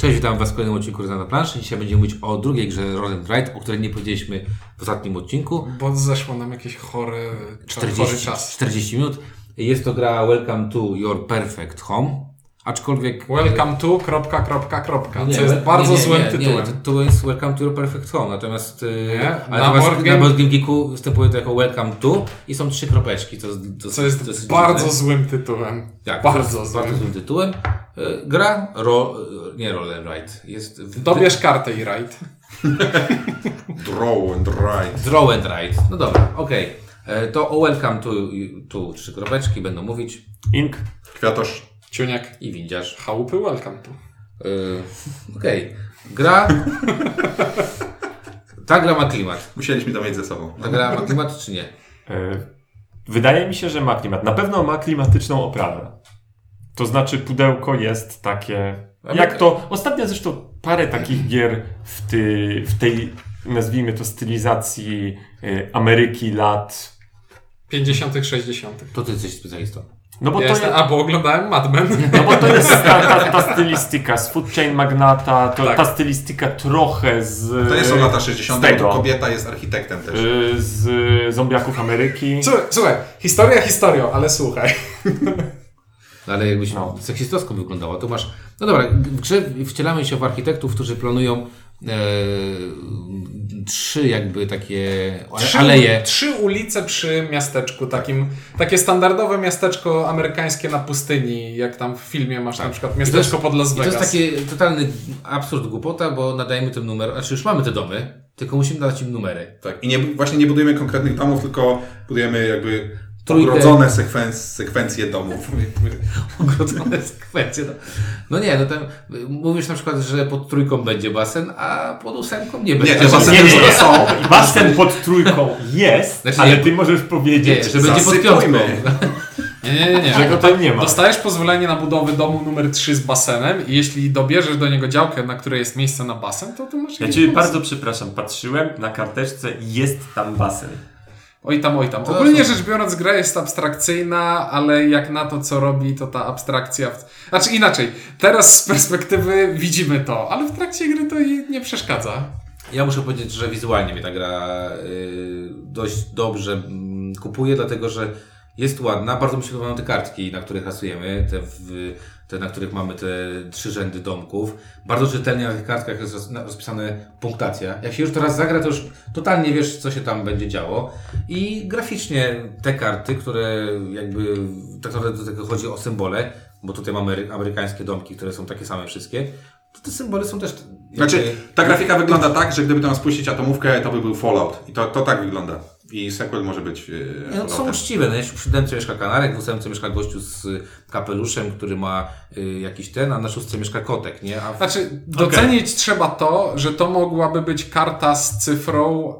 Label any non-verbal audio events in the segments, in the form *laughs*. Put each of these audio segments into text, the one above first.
Cześć, witam Was w kolejnym odcinku na planszy. Dzisiaj będziemy mówić o drugiej grze Roll and Ride, o której nie powiedzieliśmy w ostatnim odcinku. Bo zeszło nam jakieś chore, chory 40, czas. 40 minut. Jest to gra Welcome to Your Perfect Home. Aczkolwiek... Welcome to, kropka, kropka, kropka, Nie, co jest bardzo nie, nie, złym nie, tytułem. Nie, to, to jest Welcome to Your Perfect Home, natomiast y, Nie, ale na na, Board na Game- Board Game Geeku występuje to jako Welcome to i są trzy kropeczki, co, co, Co jest dosyć bardzo dziwne. złym tytułem. Tak, bardzo to jest złym. bardzo złym tytułem. Y, Gra, ro, y, nie Roll and Ride, jest... w- Dobierz kartę i rajd. *laughs* Draw and write. Draw and Ride. No dobra, okej. E, To o Welcome to, tu trzy kropeczki będą mówić Ink. Kwiatosz. Ciuniek. i windziarz. Chałupy welcome to. Yy, Okej. Gra. Ta gra ma klimat. Musieliśmy to mieć ze sobą. Ta gra ma klimat czy nie? E, Wydaje mi się, że ma klimat. Na pewno ma klimatyczną oprawę. To znaczy pudełko jest takie... Jak to... Ostatnio zresztą parę takich gier w, ty, w tej, nazwijmy to, stylizacji e, Ameryki lat... 50., 60. To ty jesteś specjalistą. No bo Ja to jestem, jest... a bo oglądałem Mad Men. *laughs* No bo to jest ta, ta, ta *laughs* stylistyka z Food Chain Magnata, to, Tak. ta stylistyka trochę z... To nie są lata 60. z tego. bo kobieta jest architektem też. y, z zombiaków Ameryki. Słuchaj, słuchaj, historia historią, ale słuchaj. No, ale jakbyś No. seksistowsko wyglądała, to masz... No dobra, w grze wcielamy się w architektów, którzy planują e, trzy jakby takie Trzy, aleje. trzy ulice przy miasteczku, takim, takie standardowe miasteczko amerykańskie na pustyni, jak tam w filmie masz na przykład miasteczko jest- pod Las I to Vegas. jest taki totalny absurd głupota, bo nadajemy tym numer, znaczy już mamy te domy, tylko musimy dać im numery. Tak. I nie, właśnie nie budujemy konkretnych domów, tylko budujemy jakby Trójkę. ogrodzone sekwenc- sekwencje domów. *laughs* ogrodzone sekwencje. No, no nie, no tam mówisz na przykład, że pod trójką będzie basen, a pod ósemką nie będzie. te baseny Nie, nie, nie. są. Basen pod trójką jest, Znaczy ale nie. ty możesz powiedzieć, Nie, że będzie pod piątką. *laughs* Nie, nie, nie. nie. że go tam nie ma. Dostajesz pozwolenie na budowę domu numer 3 z basenem i jeśli dobierzesz do niego działkę, na której jest miejsce na basen, to tu masz Ja pomysł. bardzo przepraszam, patrzyłem na karteczce i jest tam basen. Oj tam, oj tam. To Ogólnie rzecz biorąc, gra jest abstrakcyjna, ale jak na to, co robi, to ta abstrakcja... W... Znaczy inaczej, teraz z perspektywy widzimy to, ale w trakcie gry to nie przeszkadza. Ja muszę powiedzieć, że wizualnie mnie ta gra y, dość dobrze mm, kupuje, dlatego że jest ładna. Bardzo mi się podobają te kartki, na których rysujemy, te, w, te na których mamy te trzy rzędy domków. Bardzo czytelnie na tych kartkach jest rozpisane punktacja. Jak się już teraz zagra, to już totalnie wiesz, co się tam będzie działo. I graficznie te karty, które jakby tak naprawdę do tego chodzi o symbole, bo tutaj mamy amery- amerykańskie domki, które są takie same wszystkie, to te symbole są też... Znaczy, ta grafika wygląda tak, że gdyby tam spuścić atomówkę, to by był Fallout. I to, to tak wygląda. I sequel może być yy, Nie, no są uczciwe. No, jeśli w siódemce mieszka kanarek, w ósemce mieszka gościu z kapeluszem, który ma y, jakiś ten, a na szóstce mieszka kotek, nie? A w... Znaczy, docenić trzeba to, że to mogłaby być karta z cyfrą,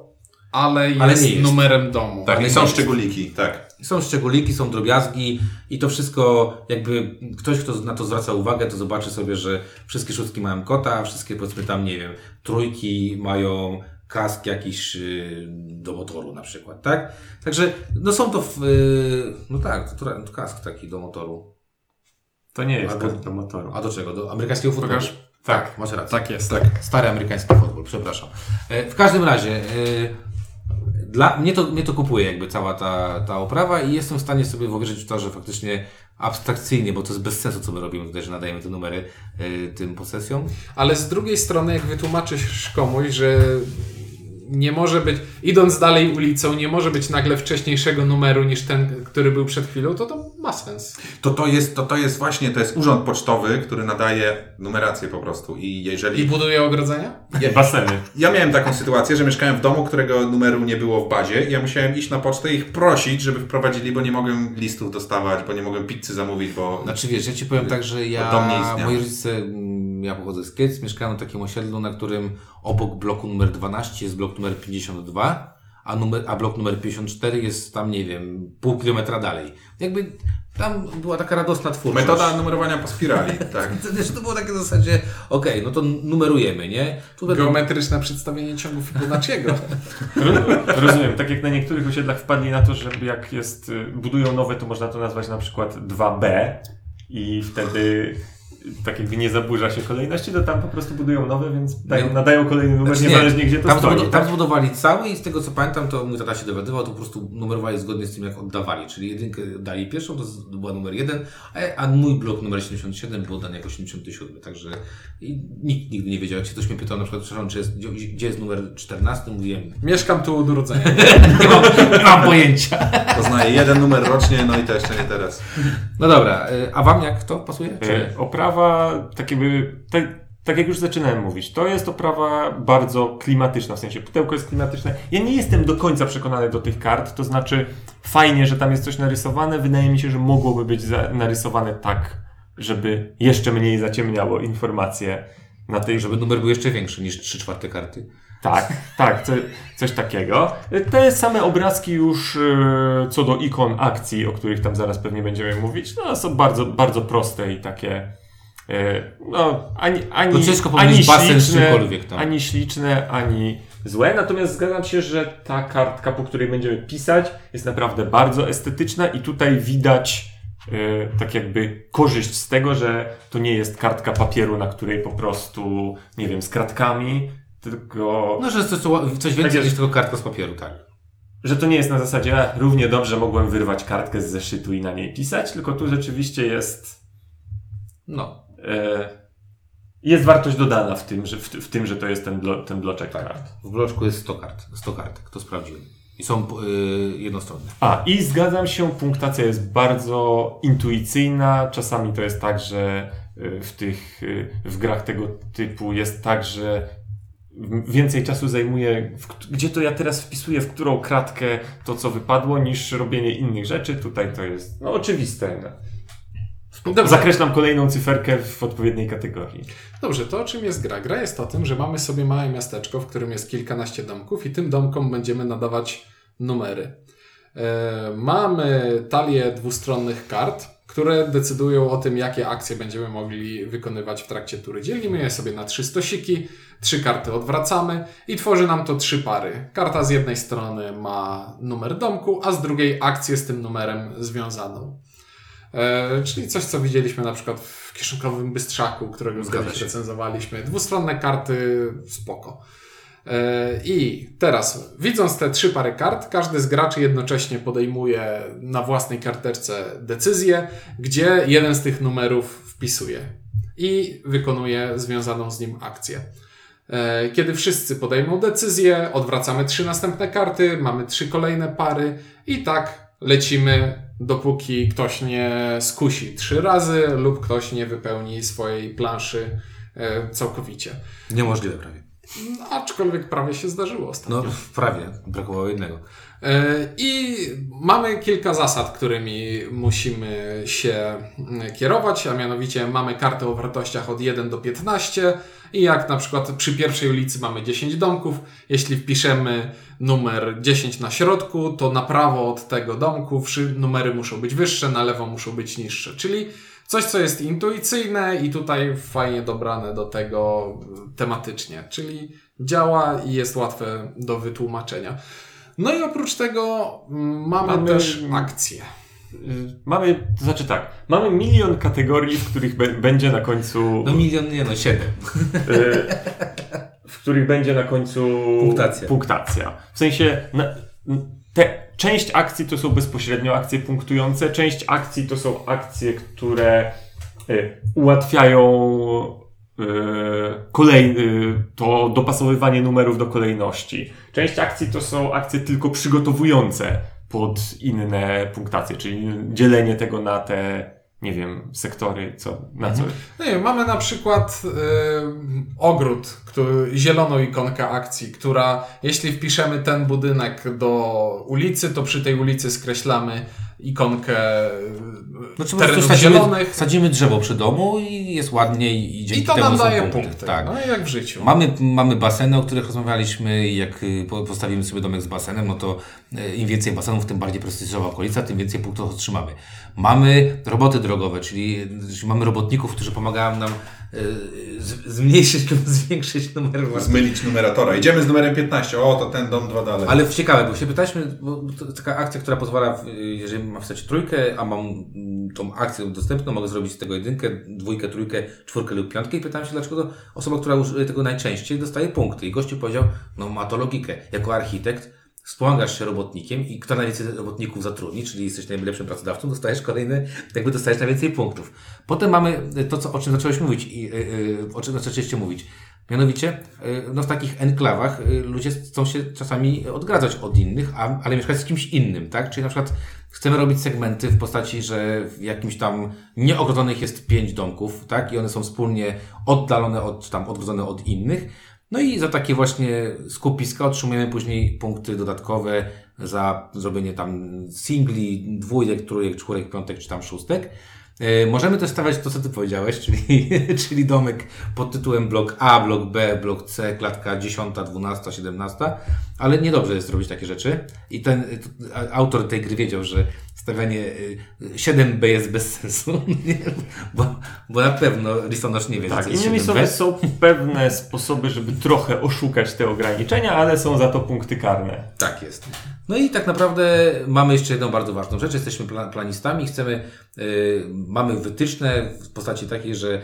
ale jest, Ale jest. numerem domu. Tak, i są nie. szczególiki, tak. Są szczególiki, są drobiazgi i to wszystko, jakby ktoś, kto na to zwraca uwagę, to zobaczy sobie, że wszystkie szóstki mają kota, a wszystkie powiedzmy tam, nie wiem, trójki mają kask jakiś y, do motoru na przykład, tak? Także, no są to, w, y, no tak, to, to kask taki do motoru. To nie jest Albo- kask do motoru. A do czego? Do amerykańskiego futbolu? Pokaż. Tak, masz rację. Tak jest. Tak. Stary amerykański futbol, przepraszam. E, W każdym razie, e, dla mnie to, mnie to kupuje jakby cała ta, ta oprawa i jestem w stanie sobie wyobrazić w to, że faktycznie abstrakcyjnie, bo to jest bez sensu, co my robimy tutaj, że nadajemy te numery e, tym posesjom. Ale z drugiej strony, jak wytłumaczysz komuś, że nie może być, idąc dalej ulicą, nie może być nagle wcześniejszego numeru niż ten, który był przed chwilą, to to ma sens. To, to, jest, to, to jest właśnie, to jest urząd pocztowy, który nadaje numerację po prostu. I jeżeli... I buduje ogrodzenia? Baseny. Ja miałem taką sytuację, że mieszkałem w domu, którego numeru nie było w bazie i ja musiałem iść na pocztę i ich prosić, żeby wprowadzili, bo nie mogłem listów dostawać, bo nie mogłem pizzy zamówić, bo... Znaczy wiesz, ja Ci powiem tak, że ja, moi rodzice, mm, ja pochodzę z Kiec, mieszkałem na takim osiedlu, na którym obok bloku numer 12 jest blok numer 52, a, numer, a blok numer 54 jest tam, nie wiem, pół kilometra dalej. Jakby tam była taka radosna twórczość. Metoda numerowania po spirali, *laughs* tak. To, to było takie w zasadzie, okej, no to numerujemy, nie? Tu Geometryczne przedstawienie ciągu Fibonacciego. *laughs* Ro- Rozumiem, tak jak na niektórych osiedlach wpadli na to, że jak jest, y, budują nowe, to można to nazwać na przykład 2B i wtedy tak jakby nie zaburza się kolejności, to tam po prostu budują nowe, więc dają, Nie. nadają kolejny numer, Znaczy nie, niezależnie gdzie to tam, stoi. zbud- tam zbudowali cały i z tego co pamiętam, to mój tata się dowiadywał, to po prostu numerowali zgodnie z tym, jak oddawali. Czyli jedynkę dali pierwszą, to była numer jeden, a, a mój blok numer 77 był dany jako 77. Także i nikt nigdy nie wiedział. Jak się ktoś mnie pytał na przykład, przepraszam, czy jest, gdzie, jest numer 14, mówiłem, Mieszkam tu od urodzenia. *laughs* nie mam, nie mam pojęcia. Poznaję jeden numer rocznie, no i to jeszcze nie teraz. No dobra, y, a wam jak to pasuje? Czy... E, Oprawa, tak jakby, tak, tak jak już zaczynałem mówić, to jest oprawa bardzo klimatyczna, w sensie pudełko jest klimatyczne. Ja nie jestem do końca przekonany do tych kart, to znaczy fajnie, że tam jest coś narysowane, wydaje mi się, że mogłoby być narysowane tak, żeby jeszcze mniej zaciemniało informacje na tej, Żeby numer był jeszcze większy niż 3 czwarte karty. Tak, tak, co, coś takiego. Te same obrazki już e, co do ikon akcji, o których tam zaraz pewnie będziemy mówić, no są bardzo, bardzo proste i takie no, ani, ani, To ciężko ani basen śliczne, tam. ani śliczne, ani złe. Natomiast zgadzam się, że ta kartka, po której będziemy pisać, jest naprawdę bardzo estetyczna i tutaj widać e, tak jakby korzyść z tego, że to nie jest kartka papieru, na której po prostu, nie wiem, z kratkami, tylko No, że jest coś, więcej jest. niż tylko kartka z papieru, tak. że to nie jest na zasadzie, "A, równie dobrze mogłem wyrwać kartkę z zeszytu i na niej pisać, tylko tu rzeczywiście jest, No. E, jest wartość dodana w tym, że, w, w tym, że to jest ten, blo, ten bloczek kart. W bloczku jest 100 kart. 100 kartek, to sprawdziłem. I są y, jednostronne. A, i zgadzam się, punktacja jest bardzo intuicyjna. Czasami to jest tak, że y, w tych, w grach tego typu jest tak, że więcej czasu zajmuje, w, gdzie to ja teraz wpisuję, w którą kratkę to, co wypadło, niż robienie innych rzeczy. Tutaj to jest, no, oczywiste. Dobrze. Zakreślam kolejną cyferkę w odpowiedniej kategorii. Dobrze, to o czym jest gra? Gra jest o tym, że mamy sobie małe miasteczko, w którym jest kilkanaście domków i tym domkom będziemy nadawać numery. E, mamy talię dwustronnych kart, które decydują o tym, jakie akcje będziemy mogli wykonywać w trakcie tury. Dzielimy je sobie na trzy stosiki, trzy karty odwracamy i tworzy nam to trzy pary. Karta z jednej strony ma numer domku, a z drugiej akcję z tym numerem związaną. E, czyli coś, co widzieliśmy na przykład w kieszonkowym Bystrzaku, którego kiedyś recenzowaliśmy. Dwustronne karty, spoko. E, I teraz, widząc te trzy pary kart, każdy z graczy jednocześnie podejmuje na własnej karteczce decyzję, gdzie jeden z tych numerów wpisuje i wykonuje związaną z nim akcję. E, Kiedy wszyscy podejmą decyzję, odwracamy trzy następne karty, mamy trzy kolejne pary i tak lecimy, dopóki ktoś nie skusi trzy razy lub ktoś nie wypełni swojej planszy e, całkowicie. Niemożliwe prawie. Aczkolwiek prawie się zdarzyło ostatnio. No, prawie. Brakowało jednego. E, I mamy kilka zasad, którymi musimy się mm, kierować, a mianowicie mamy kartę o wartościach od 1 do 15 i jak na przykład przy pierwszej ulicy mamy 10 domków, jeśli wpiszemy numer 10 na środku, to na prawo od tego domku numery muszą być wyższe, na lewo muszą być niższe, czyli coś, co jest intuicyjne i tutaj fajnie dobrane do tego tematycznie, czyli działa i jest łatwe do wytłumaczenia. No i oprócz tego mm, mamy, Mamy- też akcje. Y, Mamy, to znaczy tak, mamy milion kategorii, w których będzie na końcu. No milion, nie no, siedem. y, w których będzie na końcu Punktacja. punktacja. W sensie na, te, część akcji to są bezpośrednio akcje punktujące, część akcji to są akcje, które y, ułatwiają y, kolej, y, to dopasowywanie numerów do kolejności. Część akcji to są akcje tylko przygotowujące pod inne punktacje, czyli dzielenie tego na te, nie wiem, sektory, co, na co. No nie, mamy na przykład y, ogród, który, zieloną ikonkę akcji, która jeśli wpiszemy ten budynek do ulicy, to przy tej ulicy skreślamy ikonkę Znaczy terenów sadzimy, zielonych sadzimy drzewo przy domu i jest ładniej i dzięki i to temu nam są daje punkty. punkty. Tak. No jak w życiu. Mamy, mamy baseny, o których rozmawialiśmy i jak y, po- postawimy sobie domek z basenem, no to y, im więcej basenów, tym bardziej prestiżowa okolica, tym więcej punktów otrzymamy. Mamy roboty drogowe, czyli, czyli mamy robotników, którzy pomagają nam zmniejszyć lub *laughs* zwiększyć numer wartości. Zmylić numeratora. Idziemy z numerem 15. O, to ten dom dwa dalej. Ale ciekawe, bo się pytaliśmy, bo taka akcja, która pozwala, w- jeżeli mam wstać trójkę, a mam mm, tą akcję dostępną, mogę zrobić z tego jedynkę, dwójkę, trójkę, czwórkę lub piątkę i pytałem się, dlaczego to osoba, która użyje tego najczęściej, dostaje punkty. I gościu powiedział, no ma to logikę. Jako architekt wspomagasz się robotnikiem i kto najwięcej robotników zatrudni, czyli jesteś najlepszym pracodawcą, dostajesz kolejny, jakby dostajesz najwięcej punktów. Potem mamy to, co, o czym zacząłeś mówić i yy, o czym zaczęliście mówić. Mianowicie, y, no w takich enklawach y, ludzie chcą się czasami odgradzać od innych, a, ale mieszkać z kimś innym, tak? Czyli na przykład chcemy robić segmenty w postaci, że w jakimś tam nieogrodzonych jest pięć domków, tak? I one są wspólnie oddalone od, tam odgrodzone od innych. No i za takie właśnie skupiska otrzymujemy później punkty dodatkowe za zrobienie tam singli, dwójek, trójek, czwórek, piątek czy tam szóstek. E, Możemy też stawiać to, co ty powiedziałeś, *laughs* czyli, czyli domek pod tytułem blok A, blok B, blok C, klatka 10, 12, 17, ale niedobrze jest robić takie rzeczy. I ten autor tej gry wiedział, że stawianie y, 7B jest bez sensu, *laughs* bo, bo na pewno listonosz nie wie, Tak, co jest innymi 7B. słowy są pewne sposoby, żeby trochę oszukać te ograniczenia, ale są za to punkty karne. Tak jest. No i tak naprawdę mamy jeszcze jedną bardzo ważną rzecz. Jesteśmy pla- planistami, chcemy, y, mamy wytyczne w postaci takiej, że y,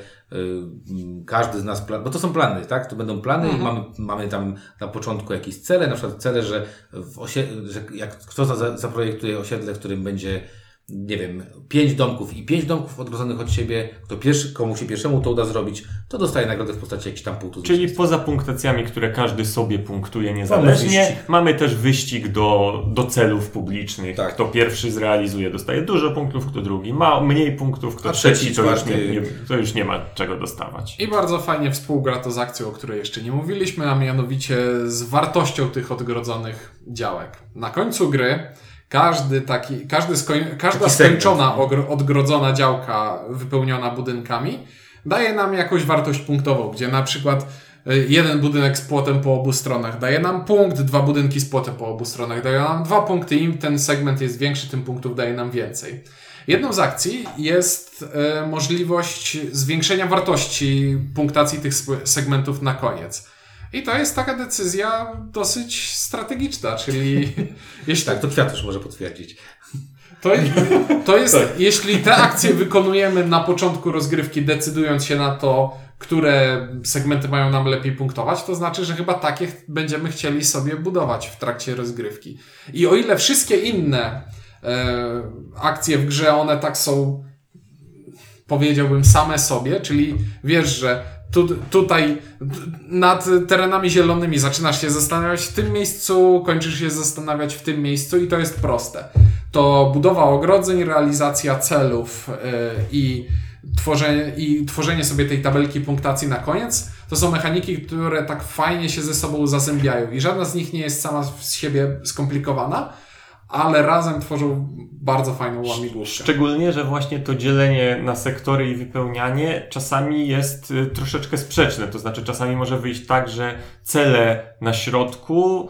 każdy z nas, bo to są plany, tak? To będą plany i mamy, mamy tam na początku jakieś cele, na przykład cele, że, w osie- że jak kto za- zaprojektuje osiedle, w którym będzie nie wiem, pięć domków i pięć domków odgrodzonych od siebie, kto pierwszy, komu się pierwszemu to uda zrobić, to dostaje nagrodę w postaci jakichś tam punktów. Czyli poza punktacjami, które każdy sobie punktuje niezależnie, mamy też wyścig do, do celów publicznych. Tak. Kto pierwszy zrealizuje, dostaje dużo punktów, kto drugi ma mniej punktów, kto A trzeci, trzeci, to, już nie, nie, to już nie ma czego dostawać. I bardzo fajnie współgra to z akcją, o której jeszcze nie mówiliśmy, a mianowicie z wartością tych odgrodzonych działek. Na końcu gry każdy taki, każdy skoń, każda Taki skończona ogro, odgrodzona działka wypełniona budynkami daje nam jakąś wartość punktową, gdzie na przykład y, jeden budynek z płotem po obu stronach daje nam punkt, dwa budynki z płotem po obu stronach dają nam dwa punkty. Im ten segment jest większy, tym punktów daje nam więcej. Jedną z akcji jest e, możliwość zwiększenia wartości punktacji tych segmentów na koniec. I to jest taka decyzja dosyć strategiczna, czyli *laughs* jeśli Tak, to Kwiatusz może potwierdzić. to, to jest, jeśli te akcje wykonujemy na początku rozgrywki, decydując się na to, które segmenty mają nam lepiej punktować, to znaczy, że chyba takie będziemy chcieli sobie budować w trakcie rozgrywki. I o ile wszystkie inne e, akcje w grze, one tak są, powiedziałbym, same sobie, czyli wiesz, że tu, tutaj nad terenami zielonymi zaczynasz się zastanawiać w tym miejscu, kończysz się zastanawiać w tym miejscu i to jest proste. To budowa ogrodzeń, realizacja celów yy, i, tworzenie, i tworzenie sobie tej tabelki punktacji na koniec, to są mechaniki, które tak fajnie się ze sobą zazębiają i żadna z nich nie jest sama z siebie skomplikowana, ale razem tworzą bardzo fajną łamigłówkę. Szczególnie, że właśnie to dzielenie na sektory i wypełnianie czasami jest y, troszeczkę sprzeczne. To znaczy, czasami może wyjść tak, że cele na środku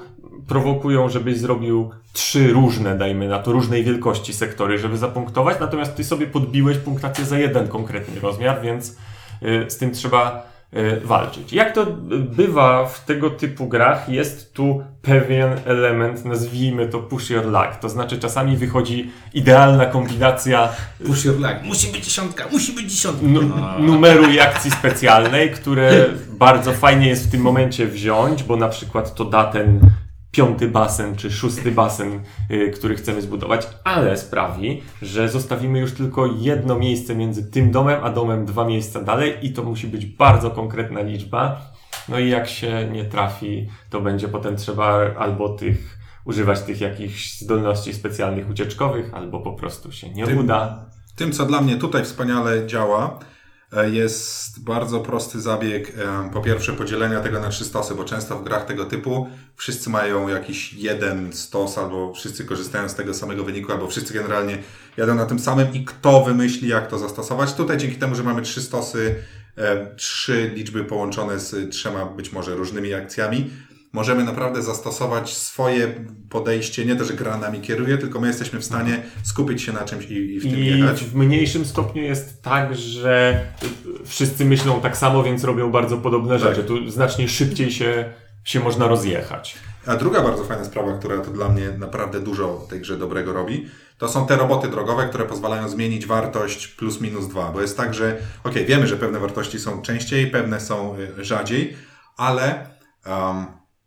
prowokują, żebyś zrobił trzy różne, dajmy na to, różnej wielkości sektory, żeby zapunktować, natomiast ty sobie podbiłeś punktację za jeden konkretny rozmiar, więc y, z tym trzeba walczyć. Jak to bywa w tego typu grach, jest tu pewien element, nazwijmy to push your luck. To znaczy czasami wychodzi idealna kombinacja Push your luck. Musi być dziesiątka, musi być dziesiątka. No. numeru i akcji specjalnej, które bardzo fajnie jest w tym momencie wziąć, bo na przykład to da ten piąty basen czy szósty basen, y, który chcemy zbudować, ale sprawi, że zostawimy już tylko jedno miejsce między tym domem a domem dwa miejsca dalej i to musi być bardzo konkretna liczba. No i jak się nie trafi, to będzie potem trzeba albo tych używać tych jakichś zdolności specjalnych ucieczkowych, albo po prostu się nie Tym- uda. Tym, co dla mnie tutaj wspaniale działa, jest bardzo prosty zabieg, e, po pierwsze podzielenia tego na trzy stosy, bo często w grach tego typu wszyscy mają jakiś jeden stos, albo wszyscy korzystają z tego samego wyniku, albo wszyscy generalnie jadą na tym samym i kto wymyśli, jak to zastosować. Tutaj dzięki temu, że mamy trzy stosy, e, trzy liczby połączone z trzema być może różnymi akcjami, możemy naprawdę zastosować swoje podejście, nie to, że gra nami kieruje, tylko my jesteśmy w stanie skupić się na czymś i, i w tym I jechać. w mniejszym stopniu jest tak, że wszyscy myślą tak samo, więc robią bardzo podobne Tak. rzeczy. Tu znacznie szybciej się, się można rozjechać. A druga bardzo fajna sprawa, która to dla mnie naprawdę dużo tej grze dobrego robi, to są te roboty drogowe, które pozwalają zmienić wartość plus minus dwa, bo jest tak, że okej, wiemy, że pewne wartości są częściej, pewne są y, rzadziej, ale um,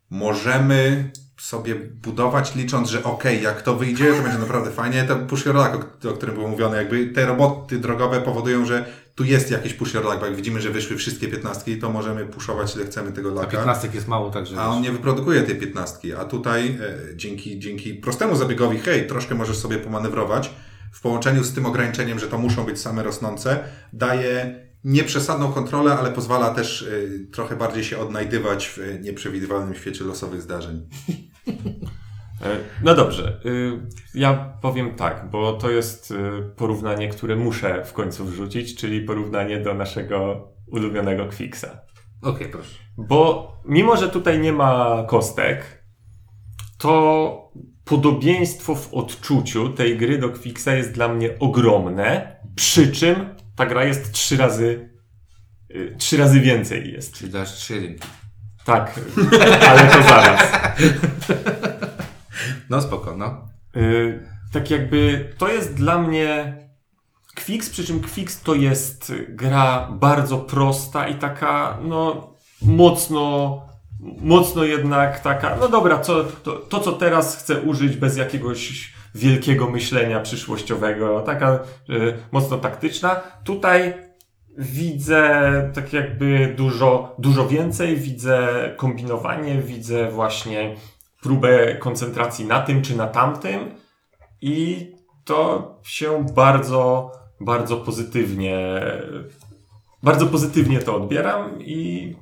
możemy sobie budować licząc, że okej, jak to wyjdzie, to będzie naprawdę fajnie. To push your luck, o, o którym było mówione, jakby te roboty drogowe powodują, że tu jest jakiś push your luck, bo jak widzimy, że wyszły wszystkie piętnastki, to możemy puszować ile chcemy tego A laka. 15 jest mało, także... A on nie wyprodukuje tej piętnastki, a tutaj e, dzięki, dzięki prostemu zabiegowi, hej, troszkę możesz sobie pomanewrować, w połączeniu z tym ograniczeniem, że to muszą być same rosnące, daje nieprzesadną kontrolę, ale pozwala też e, trochę bardziej się odnajdywać w e, nieprzewidywalnym świecie losowych zdarzeń. *laughs* E, No dobrze, y, ja powiem tak, bo to jest y, porównanie, które muszę w końcu wrzucić, czyli porównanie do naszego ulubionego Quixa. Okej, proszę. Bo mimo, że tutaj nie ma kostek, to podobieństwo w odczuciu tej gry do Quixa jest dla mnie ogromne, przy czym ta gra jest trzy razy, y, trzy razy więcej jest. Czyli dasz 3 jedynki. Tak, ale to zaraz. No spoko, no. Y, tak jakby to jest dla mnie Quix, przy czym Quix to jest gra bardzo prosta i taka, no, mocno, mocno jednak taka, no dobra, co, to, to co teraz chcę użyć bez jakiegoś wielkiego myślenia przyszłościowego, taka y, mocno taktyczna. Tutaj widzę tak jakby dużo, dużo więcej, widzę kombinowanie, widzę właśnie próbę koncentracji na tym czy na tamtym. I to się bardzo, bardzo pozytywnie, bardzo pozytywnie to odbieram i,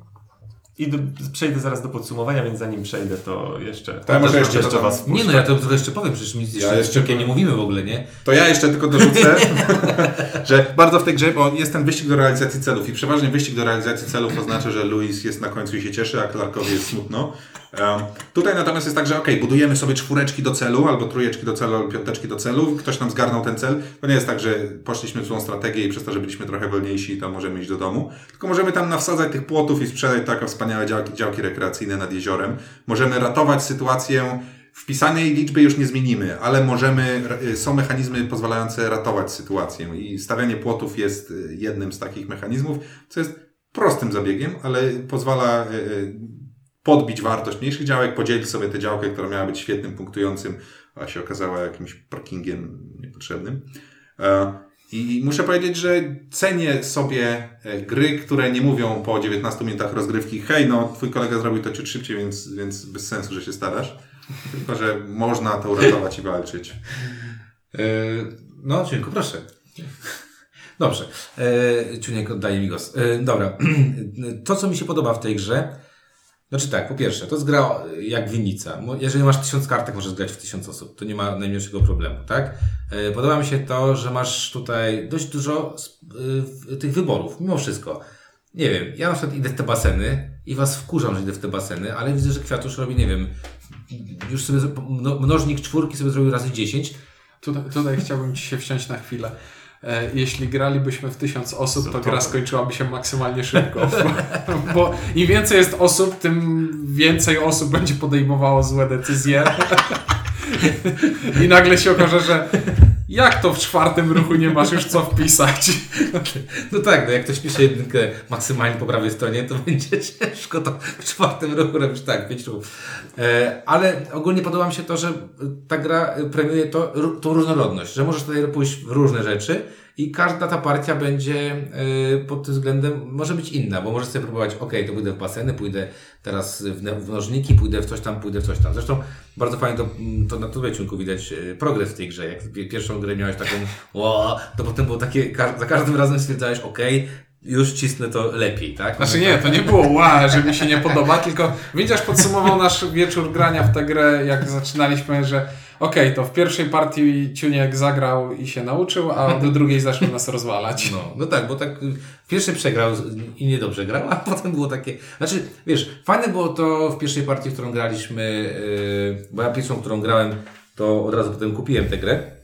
i do, przejdę zaraz do podsumowania, więc zanim przejdę, to jeszcze, ja może jeszcze jeszcze was Nie no, ja to trochę jeszcze powiem, przecież nic jeszcze, jeszcze- jeszcze nie mówimy w ogóle, nie? To ja jeszcze tylko dorzucę, *laughs* że bardzo w tej grze, bo jest ten wyścig do realizacji celów i przeważnie wyścig do realizacji celów oznacza, że Louis jest na końcu i się cieszy, a Clarkowi jest smutno. Um, tutaj natomiast jest tak, że ok, budujemy sobie czwóreczki do celu, albo trójeczki do celu, albo piąteczki do celu, ktoś nam zgarnął ten cel. To nie jest tak, że poszliśmy w złą strategię i przez to, że byliśmy trochę wolniejsi, to możemy iść do domu. Tylko możemy tam nawsadzać tych płotów i sprzedać takie wspaniałe działki, działki rekreacyjne nad jeziorem. Możemy ratować sytuację Wpisanej liczby już nie zmienimy, ale możemy, y, są mechanizmy pozwalające ratować sytuację i stawianie płotów jest y, jednym z takich mechanizmów, co jest prostym zabiegiem, ale pozwala y, podbić wartość mniejszych działek, podzielić sobie tę działkę, która miała być świetnym punktującym, a się okazała jakimś parkingiem niepotrzebnym. E, I muszę powiedzieć, że cenię sobie e, gry, które nie mówią po 19 minutach rozgrywki, hej, no twój kolega zrobił to ciut szybciej, więc, więc bez sensu, że się starasz. Tylko, że można to uratować i walczyć. Yy, no, Ciunku, proszę. Dobrze. Ciuniek oddaje mi głos. Dobra. *clears throat* To, co mi się podoba w tej grze, znaczy tak, po pierwsze, to jest gra jak winnica. Jeżeli masz tysiąc kartek, możesz grać w tysiąc osób. To nie ma najmniejszego problemu, tak? Yy, Podoba mi się to, że masz tutaj dość dużo yy, tych wyborów, mimo wszystko. Nie wiem, ja na przykład idę w te baseny i was wkurzam, że idę w te baseny, ale widzę, że Kwiatusz robi, nie wiem, już sobie mnożnik czwórki sobie zrobił razy 10 Tutaj, tutaj chciałbym Ci się wsiąść na chwilę. E, Jeśli gralibyśmy w tysiąc osób, to gra skończyłaby się maksymalnie szybko. Bo, *laughs* bo im więcej jest osób, tym więcej osób będzie podejmowało złe decyzje. *laughs* I nagle się okaże, że jak to w czwartym ruchu nie masz już co wpisać? No tak, no jak ktoś pisze jedynkę maksymalnie po prawej stronie, to *laughs* będzie ciężko to w czwartym roku robisz tak, pięć ruchów. E, ale ogólnie podoba mi się to, że ta gra premiuje to, tą różnorodność, że możesz tutaj pójść w różne rzeczy i każda ta partia będzie e, pod tym względem, może być inna, bo możesz sobie próbować, ok, to pójdę w baseny, pójdę teraz w, nożniki, pójdę w coś tam, pójdę w coś tam. Zresztą bardzo fajnie to, to na tyle ciunku widać e, progres w tej grze. Jak pi- pierwszą grę miałeś taką, ło, to potem było takie, za każdym razem stwierdzałeś, ok, już cisnę to lepiej, tak? Znaczy nie, to nie było ła, że mi się nie podoba, tylko widzisz, podsumował nasz wieczór grania w tę grę, jak zaczynaliśmy, że okej, to w pierwszej partii Ciuniek zagrał i się nauczył, a *laughs* do drugiej zaczął nas rozwalać. No, no tak, bo tak y, w pierwszej przegrał i niedobrze grał, a potem było takie. Znaczy, wiesz, fajne było to w pierwszej partii, w którą graliśmy, yy, bo ja pierwszą, którą grałem, to od razu potem kupiłem tę grę.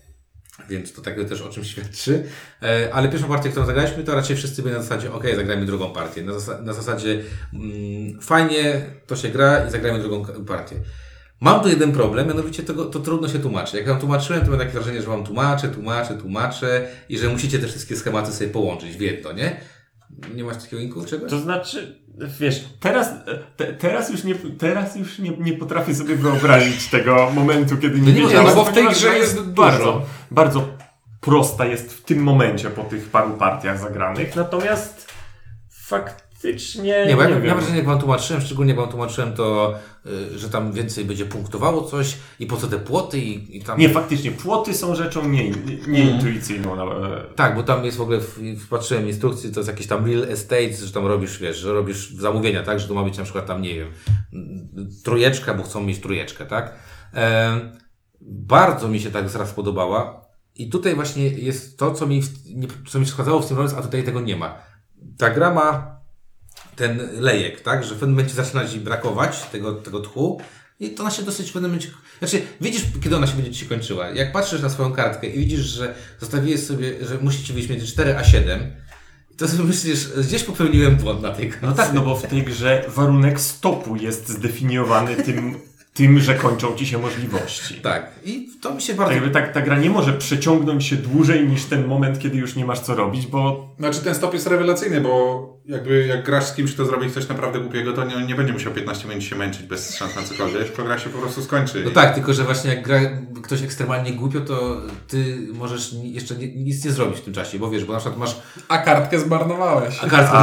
Więc to tak też o czym świadczy. E, ale pierwszą partię, którą zagraliśmy, to raczej wszyscy byli na zasadzie, ok, zagrajmy drugą partię. Na, zasa na zasadzie, mm, fajnie, to się gra i zagrajmy drugą partię. Mam tu jeden problem, mianowicie tego, to trudno się tłumaczy. Jak wam tłumaczyłem, to miałem takie wrażenie, że wam tłumaczę, tłumaczę, tłumaczę i że musicie te wszystkie schematy sobie połączyć w jedno, nie? Nie masz takiego linku czegoś? To znaczy, wiesz, teraz, te, teraz już, nie, teraz już nie, nie potrafię sobie wyobrazić tego momentu, kiedy nie, nie wiedziałem. można, no bo w tej grze jest dużo. Bardzo, prosta jest w tym momencie po tych paru partiach zagranych, natomiast faktycznie Nie, bo ja nie wiem. wrażenie, jak wam tłumaczyłem, szczególnie jak wam tłumaczyłem to, y, że tam więcej będzie punktowało coś i po co te płoty i, i tam... Nie, faktycznie, płoty są rzeczą nie, nieintuicyjną. Nie Tak, bo tam jest w ogóle, w, wpatrzyłem instrukcji, to jest jakiś tam real estate, że tam robisz, wiesz, że robisz zamówienia, tak, że to ma być na przykład tam, nie wiem, mm, trójeczka, bo chcą mieć trójeczkę, tak. E, bardzo mi się tak zraz podobała i tutaj właśnie jest to, co mi, nie, co mi przeszkadzało w tym Rolls, a tutaj tego nie ma. Ta gra ma ten lejek, tak, że w pewnym momencie zaczyna ci brakować tego, tego tchu i to ona się dosyć w pewnym momencie... Znaczy, widzisz, kiedy ona się będzie ci się kończyła. Jak patrzysz na swoją kartkę i widzisz, że zostawiłeś sobie, że musi ci wyjść między 4 a 7, to sobie myślisz, gdzieś popełniłem błąd na tej kartce. No tak, no bo w tej grze warunek stopu jest zdefiniowany tym, *laughs* tym że kończą ci się możliwości. Tak. I to mi się Tak bardzo... jakby tak, ta gra nie może przeciągnąć się dłużej niż ten moment, kiedy już nie masz co robić, bo Znaczy ten stop jest rewelacyjny, bo jakby jak grasz z kimś, kto zrobi coś naprawdę głupiego, to nie, nie będzie musiał 15 minut się męczyć bez szans na cokolwiek, tylko gra się po prostu skończy. No tak, tylko że właśnie jak gra ktoś ekstremalnie głupio, to ty możesz jeszcze nic nie zrobić w tym czasie, bo wiesz, bo na przykład masz A kartkę zmarnowałeś. kartkę,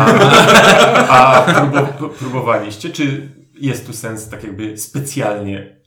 a próbu, próbowaliście, czy jest tu sens tak jakby specjalnie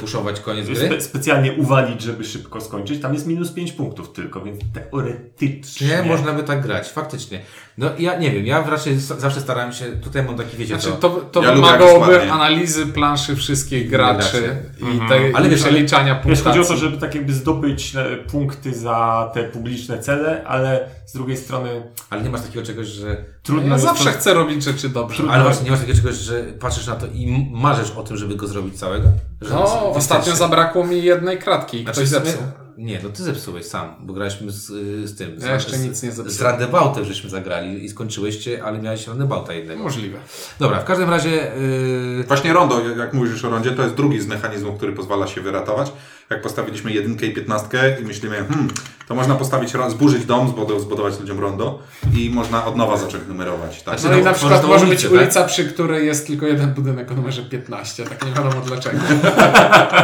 puszować koniec gry. spe, specjalnie uwalić, żeby szybko skończyć? Tam jest minus 5 punktów tylko, więc teoretycznie... Nie, można by tak grać, faktycznie. No ja nie wiem, ja raczej zawsze starałem się, tutaj mam taki, wiecie, Znaczy, to, to, to Ja wymagałoby analizy planszy wszystkich graczy i tej Ale wiesz, przeliczania punktacji. chodzi o to, żeby tak jakby zdobyć e, punkty za te publiczne cele, ale z drugiej strony ale nie masz takiego czegoś, że trudno Ja jest zawsze to- chcę robić rzeczy dobrze. Ale właśnie nie masz takiego czegoś, że patrzysz na to i marzysz o tym, żeby go zrobić całego? No, ostatnio zabrakło mi jednej kratki i Znaczy, ktoś sumie- zepsuł. Nie, no ty zepsułeś sam, bo graliśmy z, z tym. Ja z, jeszcze z, nic nie Z zepsułem. Randebautem żeśmy zagrali i skończyłyście, ale miałeś Randebauta jednego. Możliwe. Dobra, w każdym razie... Yy, Właśnie rondo, jak mówisz już o rondzie, to jest drugi z mechanizmów, który pozwala się wyratować. Jak postawiliśmy jedynkę i piętnastkę i myślimy, hmm, to można postawić, zburzyć dom, zbudow- zbudować ludziom rondo i można od nowa zacząć numerować. Tak? Znaczy, No i no, na przykład tworzysz może być ulicę, tak? ulica, przy której jest tylko jeden budynek o numerze 15, tak nie wiadomo dlaczego.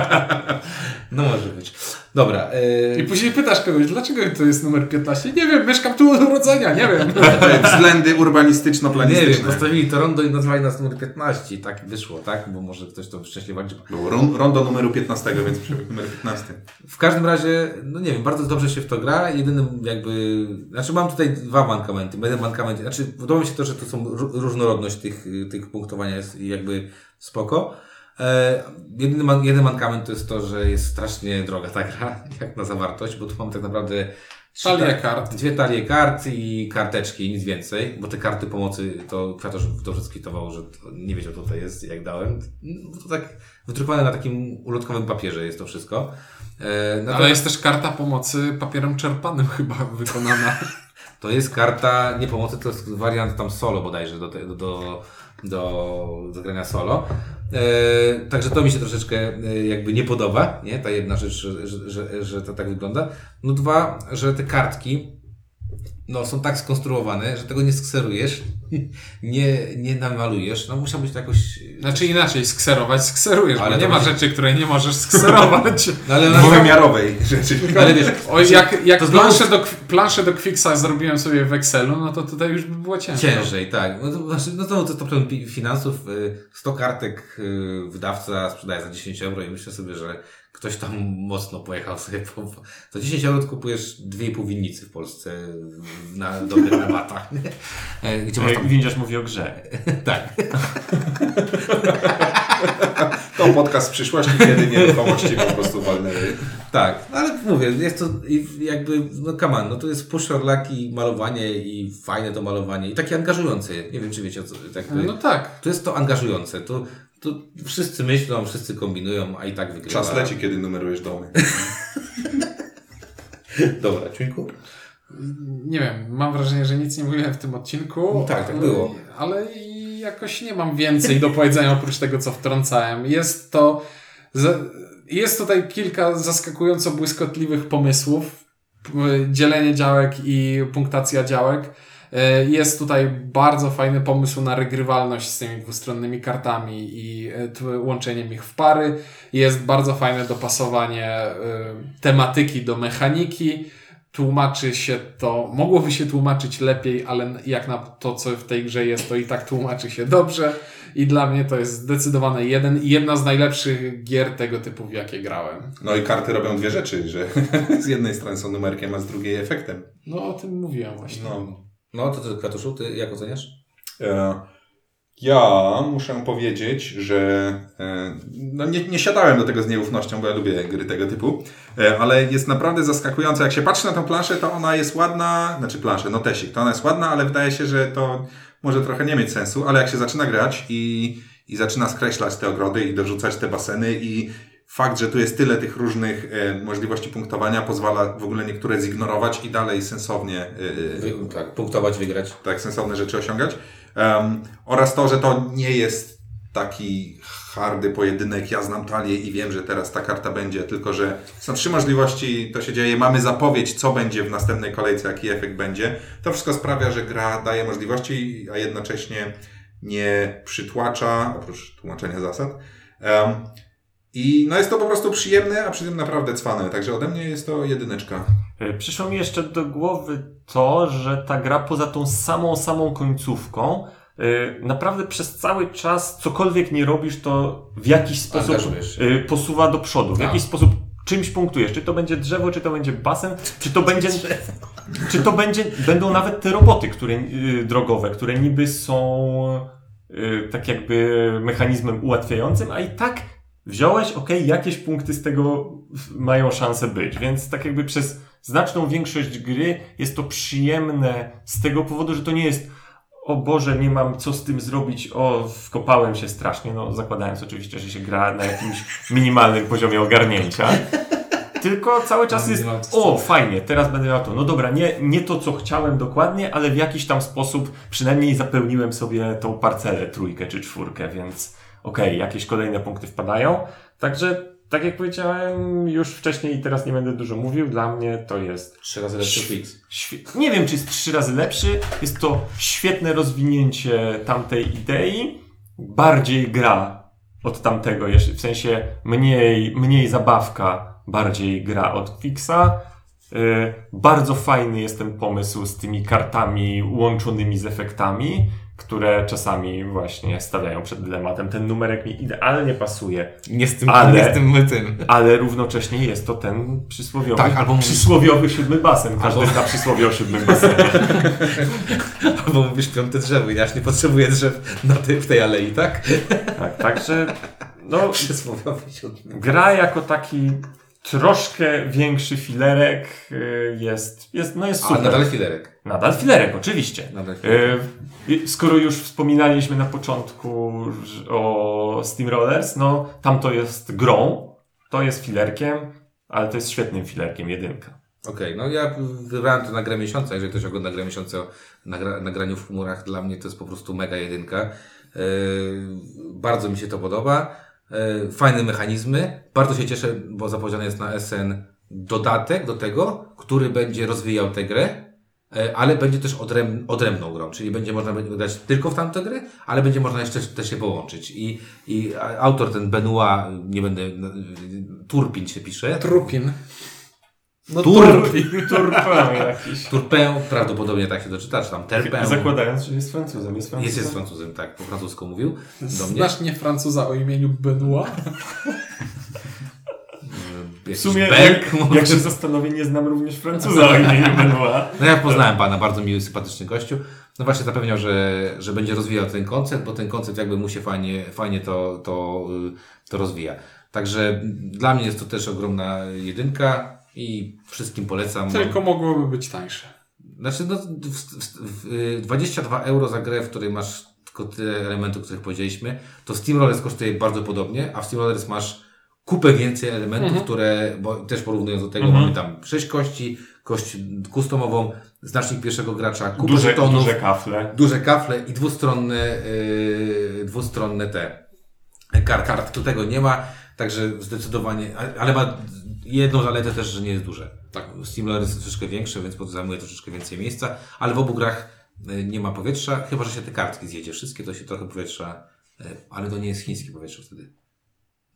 *laughs* no może być. Dobra, I yy, później pytasz kogoś, dlaczego to jest numer 15? Nie wiem, mieszkam tu od urodzenia, nie wiem. *laughs* Względy nie wiem, urbanistyczno-planistyczne. postawili to rondo i nazwali nas numer 15 i tak wyszło, tak? Bo może ktoś to szczęśliwie liczył. Było ron- rondo numeru 15, więc numer 15. W każdym razie, no nie wiem, bardzo dobrze się w to gra. Jedynym jakby, znaczy mam tutaj dwa mankamenty. Jeden mankament, znaczy podoba mi się to, że to są ró- różnorodność tych, tych punktowania jest jakby spoko. E, jedyny, man, jeden mankament to jest to, że jest strasznie droga ta gra, *laughs* jak na zawartość, bo tu mam tak naprawdę trzy Talie ta- kart. Dwie talie kart i karteczki, nic więcej, bo te karty pomocy to Kwiatosz dobrze skwitował, że to nie wiedział co to jest, jak dałem. No, to tak wydrukowane na takim ulotkowym papierze jest to wszystko. E, Ale jest też karta pomocy papierem czerpanym *laughs* chyba wykonana. To jest karta nie pomocy, to jest wariant tam solo bodajże do, te, do, do zagrania solo. E, także to mi się troszeczkę e, jakby nie podoba, nie? Ta jedna rzecz, że, że, że, że to tak wygląda. No dwa, że te kartki no, są tak skonstruowane, że tego nie skserujesz, *laughs* nie, nie namalujesz. No musiał być to jakoś... Znaczy inaczej, skserować skserujesz, Ale to nie ma będzie- rzeczy, której nie możesz skserować. *laughs* No, ale, Dwuwymiarowej rzeczy. ale wiesz, Oj, jak, jak to znowu- planszę, do, planszę do Quicksa zrobiłem sobie w Excelu, no to tutaj już by było ciężko. Ciężej, tak. No to, znaczy, no to, to jest problem finansów. y, 100 kartek y, wydawca sprzedaje za 10 euro i myślę sobie, że ktoś tam mocno pojechał sobie po... Za 10 euro kupujesz 2,5 winnicy w Polsce na dobrych rabatach. E, Gdzie masz E, tam... Windziarz mówi o grze. *laughs* Tak. *laughs* To podcast przyszłości, kiedy nieruchomości po prostu walnęły. Tak, no ale mówię, jest to jakby, no come on, no to jest push i malowanie i fajne to malowanie i takie angażujące. Nie wiem, czy wiecie o co, jakby, No tak. to jest to angażujące. To, to wszyscy myślą, wszyscy kombinują, a i tak wygrywa. Czas leci, kiedy numerujesz domy. *laughs* Dobra, Ciuńku? Nie wiem, mam wrażenie, że nic nie mówiłem w tym odcinku. No tak, tak było. Ale jakoś nie mam więcej do powiedzenia oprócz tego, co wtrącałem. Jest to. Jest tutaj kilka zaskakująco błyskotliwych pomysłów. Dzielenie działek i punktacja działek. E, Jest tutaj bardzo fajny pomysł na regrywalność z tymi dwustronnymi kartami i e, łączeniem ich w pary. Jest bardzo fajne dopasowanie e, tematyki do mechaniki. Tłumaczy się to, mogłoby się tłumaczyć lepiej, ale jak na to, co w tej grze jest, to i tak tłumaczy się dobrze. I dla mnie to jest zdecydowane jeden, jedna z najlepszych gier tego typu, w jakie grałem. No i karty robią dwie rzeczy, że *laughs* z jednej strony są numerkiem, a z drugiej efektem. No o tym mówiłem właśnie. No. No to ty, Kwiatuszu, ty jak oceniasz? E, Ja muszę powiedzieć, że e, no nie, nie siadałem do tego z nieufnością, bo ja lubię gry tego typu, e, ale jest naprawdę zaskakujące. Jak się patrzy na tą planszę, to ona jest ładna, znaczy planszę, notesik, to ona jest ładna, ale wydaje się, że to może trochę nie mieć sensu, ale jak się zaczyna grać i, i zaczyna skreślać te ogrody i dorzucać te baseny i fakt, że tu jest tyle tych różnych e, możliwości punktowania pozwala w ogóle niektóre zignorować i dalej sensownie e, Wy, tak, punktować, wygrać. tak sensowne rzeczy osiągać. Um, oraz to, że to nie jest taki hardy pojedynek, ja znam talię i wiem, że teraz ta karta będzie, tylko że są trzy możliwości, to się dzieje, mamy zapowiedź, co będzie w następnej kolejce, jaki efekt będzie. To wszystko sprawia, że gra daje możliwości, a jednocześnie nie przytłacza, oprócz tłumaczenia zasad. Um, I no jest to po prostu przyjemne, a przy tym naprawdę cwane, także ode mnie jest to jedyneczka. E, Przyszło mi jeszcze do głowy to, że ta gra poza tą samą, samą końcówką, e, naprawdę przez cały czas, cokolwiek nie robisz, to w jakiś sposób e, posuwa do przodu. W Tak. jakiś sposób czymś punktujesz. Czy to będzie drzewo, czy to będzie basen, czy to *laughs* będzie, czy to będzie, będą nawet te roboty, które, drogowe, które niby są tak jakby mechanizmem ułatwiającym, a i tak wziąłeś, ok, jakieś punkty z tego mają szansę być, więc tak jakby przez znaczną większość gry jest to przyjemne z tego powodu, że to nie jest o Boże, nie mam co z tym zrobić, o, wkopałem się strasznie, no zakładając oczywiście, że się gra na jakimś minimalnym poziomie ogarnięcia. Tylko cały czas jest, o fajnie, teraz będę miał to. No dobra, nie, nie to co chciałem dokładnie, ale w jakiś tam sposób przynajmniej zapełniłem sobie tą parcelę, trójkę czy czwórkę, więc okej, jakieś kolejne punkty wpadają. Także, tak jak powiedziałem już wcześniej i teraz nie będę dużo mówił, dla mnie to jest Trzy razy lepszy Fix. Nie wiem, czy jest trzy razy lepszy. Jest to świetne rozwinięcie tamtej idei. Bardziej gra od tamtego, w sensie mniej, mniej zabawka, bardziej gra od Fixa. Yy, bardzo fajny jest ten pomysł z tymi kartami łączonymi z efektami, które czasami właśnie stawiają przed dylematem. Ten numerek mi idealnie pasuje, Nie z tym, Ale- nie z tym, tym. ale równocześnie jest to ten przysłowiowy, Tak, albo mówisz- przysłowiowy siódmy basen. Każdy Albo- zna przysłowie o siódmym basenie. *laughs* Albo mówisz piąte drzewo i ja nie potrzebuję drzew na tej, w tej alei, tak? Tak, także no, *laughs* Przysłowiowy siódmy. gra jako taki troszkę większy filerek y, jest, jest, no jest A super. nadal filerek. Nadal filerek, oczywiście. Nadal filerek. Y, Skoro już wspominaliśmy na początku o Steamrollers, no tam to jest grą, to jest filerkiem, ale to jest świetnym filerkiem, jedynka. Okej, no ja wybrałem to na grę miesiąca. Jeżeli ktoś ogląda grę miesiąca na, na graniu w chmurach, dla mnie to jest po prostu mega jedynka. Yy, bardzo mi się to podoba. Yy, fajne mechanizmy. Bardzo się cieszę, bo zapowiedziany jest na SN dodatek do tego, który będzie rozwijał tę grę. yy, Ale będzie też odręb, odrębną grą, czyli będzie można grać tylko w tamtą grę, ale będzie można jeszcze też się połączyć. I, i autor ten Benoit, nie będę, Turpin się pisze. Trupin. No, turpin jakiś. Turpin, prawdopodobnie tak się doczyta, czy tam Terpin. Zakładając, że jest Francuzem. Jest Francuzem. Jest, jest Francuzem, tak, po francusku mówił do mnie. Znasz nie Francuza o imieniu Benoit? *laughs* W sumie, Berg, jak, jak się zastanowię, nie znam również Francuza o imieniu *laughs* Benoit. No ja poznałem pana, bardzo miły, sympatyczny gościu. No właśnie zapewniał, że, że będzie rozwijał ten koncept, bo ten koncept jakby mu się fajnie, fajnie to, to, y, to rozwija. Także dla mnie jest to też ogromna jedynka i wszystkim polecam. Tylko mogłoby być tańsze. Znaczy, no, w, w, w, y, 22 euro za grę, w której masz tylko tyle elementów, o których powiedzieliśmy, to Steamrollers kosztuje bardzo podobnie, a w Steamrollers masz kupę więcej elementów, Mhm. które, bo też porównując do tego, Mhm. mamy tam 6 kości, kość customową, znacznik pierwszego gracza, kupę Duże, żetonów, duże kafle. duże kafle i dwustronne, yy, dwustronne te kart. kart. Tu tego nie ma, także zdecydowanie, ale ma jedną zaletę też, że nie jest duże. Tak. Steamroller jest troszeczkę większy, więc zajmuje troszeczkę więcej miejsca, ale w obu grach y, nie ma powietrza, chyba że się te kartki zjedzie. Wszystkie to się trochę powietrza, y, ale to nie jest chińskie powietrze wtedy.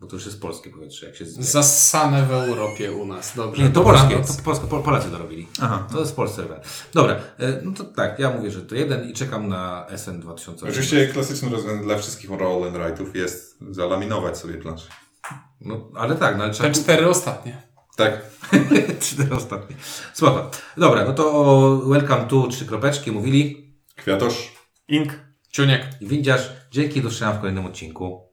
Bo to już jest polskie powietrze. Jak się z... Zassane w Europie u nas. Dobrze. Nie, to polskie, to polskie, Pol- Polacy to robili. Aha. To jest polski serwer. Dobra, y, no to tak, ja mówię, że to jeden i czekam na SN 2000. Oczywiście klasycznym rozwiązaniem dla wszystkich roll and write'ów jest zalaminować sobie planszę. No, ale tak, no ale Te trzeba... cztery ostatnie. Tak. *laughs* Cztery ostatnie. Spoko. Dobra, no to welcome to trzy kropeczki mówili Kwiatosz. Ink. Ciuniek. i windziarz. Dzięki, do zobaczenia w kolejnym odcinku.